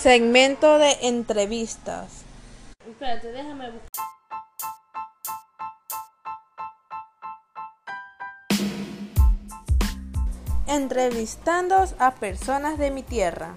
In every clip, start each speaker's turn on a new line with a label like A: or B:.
A: Segmento de entrevistas. Espérate, déjame buscar. Entrevistando a personas de mi tierra.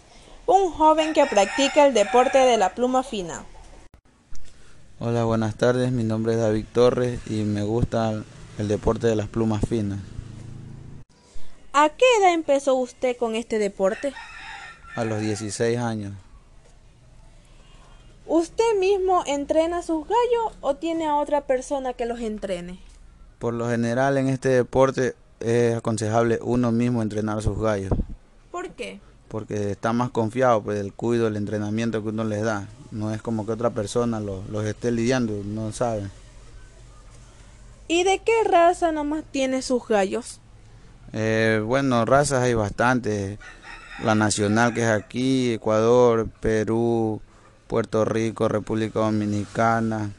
A: un joven que practica el deporte de la pluma fina.
B: Hola, buenas tardes, mi nombre es David Torres y me gusta el deporte de las plumas finas.
A: ¿A qué edad empezó usted con este deporte?
B: A los 16 años.
A: ¿Usted mismo entrena sus gallos o tiene a otra persona que los entrene?
B: Por lo general en este deporte es aconsejable uno mismo entrenar a sus gallos.
A: ¿Por qué?
B: Porque está más confiado pues, del cuido, el entrenamiento que uno les da. No es como que otra persona los, esté lidiando, no sabe.
A: ¿Y de qué raza nomás tiene sus gallos?
B: Eh, bueno, razas hay bastantes. La nacional que es aquí, Ecuador, Perú, Puerto Rico, República Dominicana,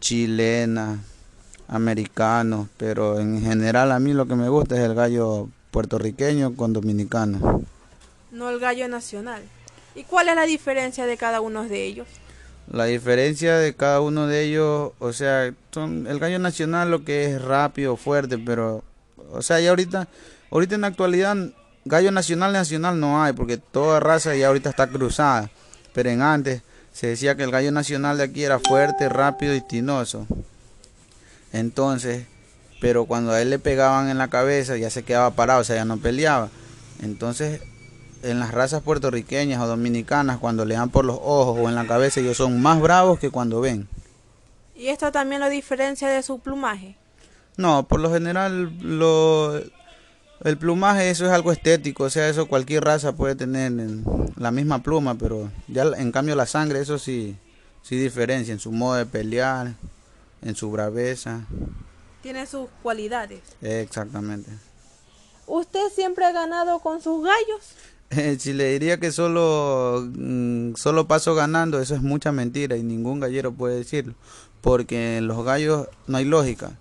B: chilena, americanos, pero en general a mí lo que me gusta es el gallo puertorriqueño con dominicano.
A: No el gallo nacional. ¿Y cuál es la diferencia de cada uno de ellos?
B: La diferencia de cada uno de ellos, o sea, son el gallo nacional lo que es rápido, fuerte, pero, o sea, ya ahorita, ahorita en la actualidad, gallo nacional nacional no hay, porque toda raza ya ahorita está cruzada, pero en antes se decía que el gallo nacional de aquí era fuerte, rápido y tinoso. Entonces, pero cuando a él le pegaban en la cabeza ya se quedaba parado, o sea, ya no peleaba. Entonces, en las razas puertorriqueñas o dominicanas, cuando le dan por los ojos o en la cabeza, ellos son más bravos que cuando ven.
A: ¿Y esto también lo diferencia de su plumaje?
B: No, por lo general lo, el plumaje eso es algo estético, o sea, eso cualquier raza puede tener la misma pluma, pero ya en cambio la sangre eso sí, sí diferencia en su modo de pelear, en su braveza.
A: Tiene sus cualidades.
B: Exactamente.
A: ¿Usted siempre ha ganado con sus gallos?
B: Si le diría que solo, mm, solo paso ganando, eso es mucha mentira y ningún gallero puede decirlo. Porque en los gallos no hay lógica.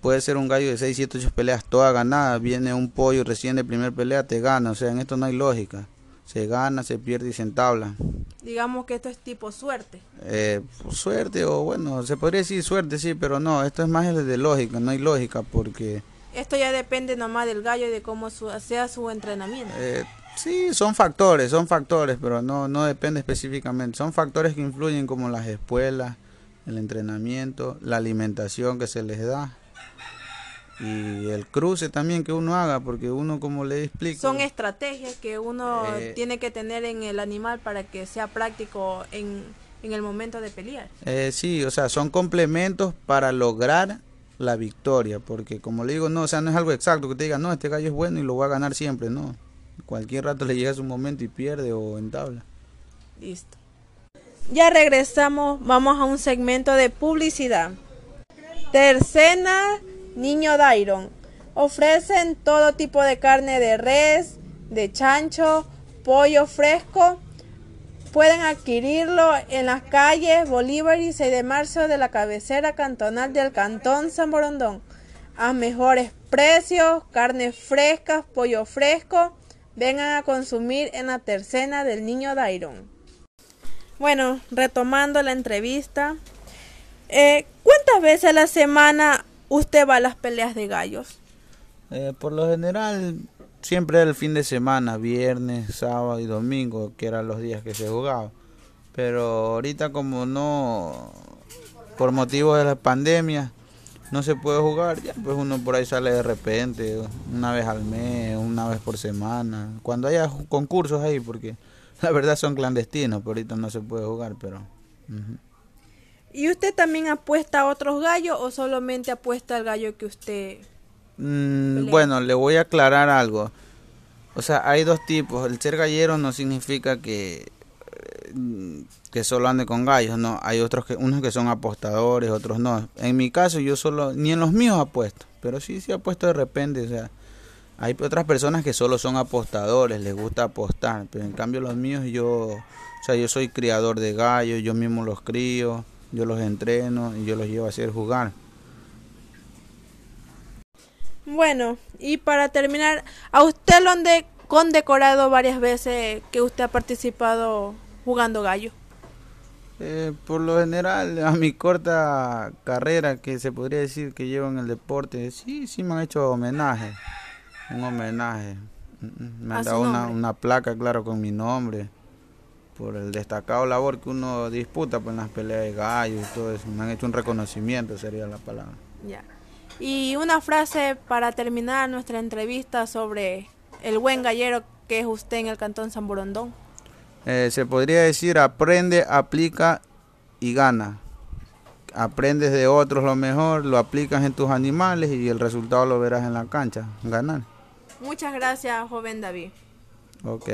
B: Puede ser un gallo de 6, 7, 8 peleas toda ganada. Viene un pollo recién de primer pelea, te gana. O sea, en esto no hay lógica. Se gana, se pierde y se entabla.
A: Digamos que esto es tipo suerte.
B: Eh, suerte o bueno, se podría decir suerte, sí, pero no, esto es más de lógica, no hay lógica porque...
A: Esto ya depende nomás del gallo y de cómo sea su entrenamiento.
B: Eh, sí, son factores, son factores, pero no, no depende específicamente. Son factores que influyen como las espuelas, el entrenamiento, la alimentación que se les da y el cruce también que uno haga, porque uno como le explico...
A: Son estrategias que uno eh, tiene que tener en el animal para que sea práctico en, en el momento de pelear.
B: Eh, sí, o sea, son complementos para lograr la victoria, porque como le digo, no, o sea, no es algo exacto que te diga, no, este gallo es bueno y lo va a ganar siempre, no. Cualquier rato le llega su momento y pierde o entabla.
A: Listo. Ya regresamos, vamos a un segmento de publicidad. Tercena Niño Dairon. Ofrecen todo tipo de carne de res, de chancho, pollo fresco. Pueden adquirirlo en las calles Bolívar y 6 de marzo de la cabecera cantonal del Cantón San Borondón. A mejores precios, carnes frescas, pollo fresco. Vengan a consumir en la tercena del niño Dairon. Bueno, retomando la entrevista. Eh, ¿Cuántas veces a la semana usted va a las peleas de gallos?
B: Eh, por lo general, siempre el fin de semana, viernes, sábado y domingo, que eran los días que se jugaba. Pero ahorita como no, por motivos de la pandemia, no se puede jugar, ya pues uno por ahí sale de repente, una vez al mes, una vez por semana, cuando haya concursos ahí, porque la verdad son clandestinos, pero ahorita no se puede jugar, pero
A: ¿Y usted también apuesta a otros gallos o solamente apuesta al gallo que usted...
B: Mm, bueno, le voy a aclarar algo. O sea, hay dos tipos. El ser gallero no significa que que solo ande con gallos, no. Hay otros que unos que son apostadores, otros no. En mi caso yo solo ni en los míos apuesto, pero sí sí apuesto de repente, o sea, hay otras personas que solo son apostadores, les gusta apostar, pero en cambio los míos yo, o sea, yo soy criador de gallos, yo mismo los crío, yo los entreno y yo los llevo a hacer jugar.
A: Bueno, y para terminar, ¿a usted lo han condecorado varias veces que usted ha participado jugando gallo?
B: Eh, por lo general, a mi corta carrera, que se podría decir que llevo en el deporte, sí, sí me han hecho homenaje, un homenaje. Me han dado una, una, placa, claro, con mi nombre, por el destacado labor que uno disputa pues, en las peleas de gallos y todo eso. Me han hecho un reconocimiento, sería la palabra.
A: Ya. Y una frase para terminar nuestra entrevista sobre el buen gallero que es usted en el Cantón San Borondón.
B: Eh, se podría decir aprende, aplica y gana. Aprendes de otros lo mejor, lo aplicas en tus animales y el resultado lo verás en la cancha, ganar.
A: Muchas gracias, joven David.
B: Ok.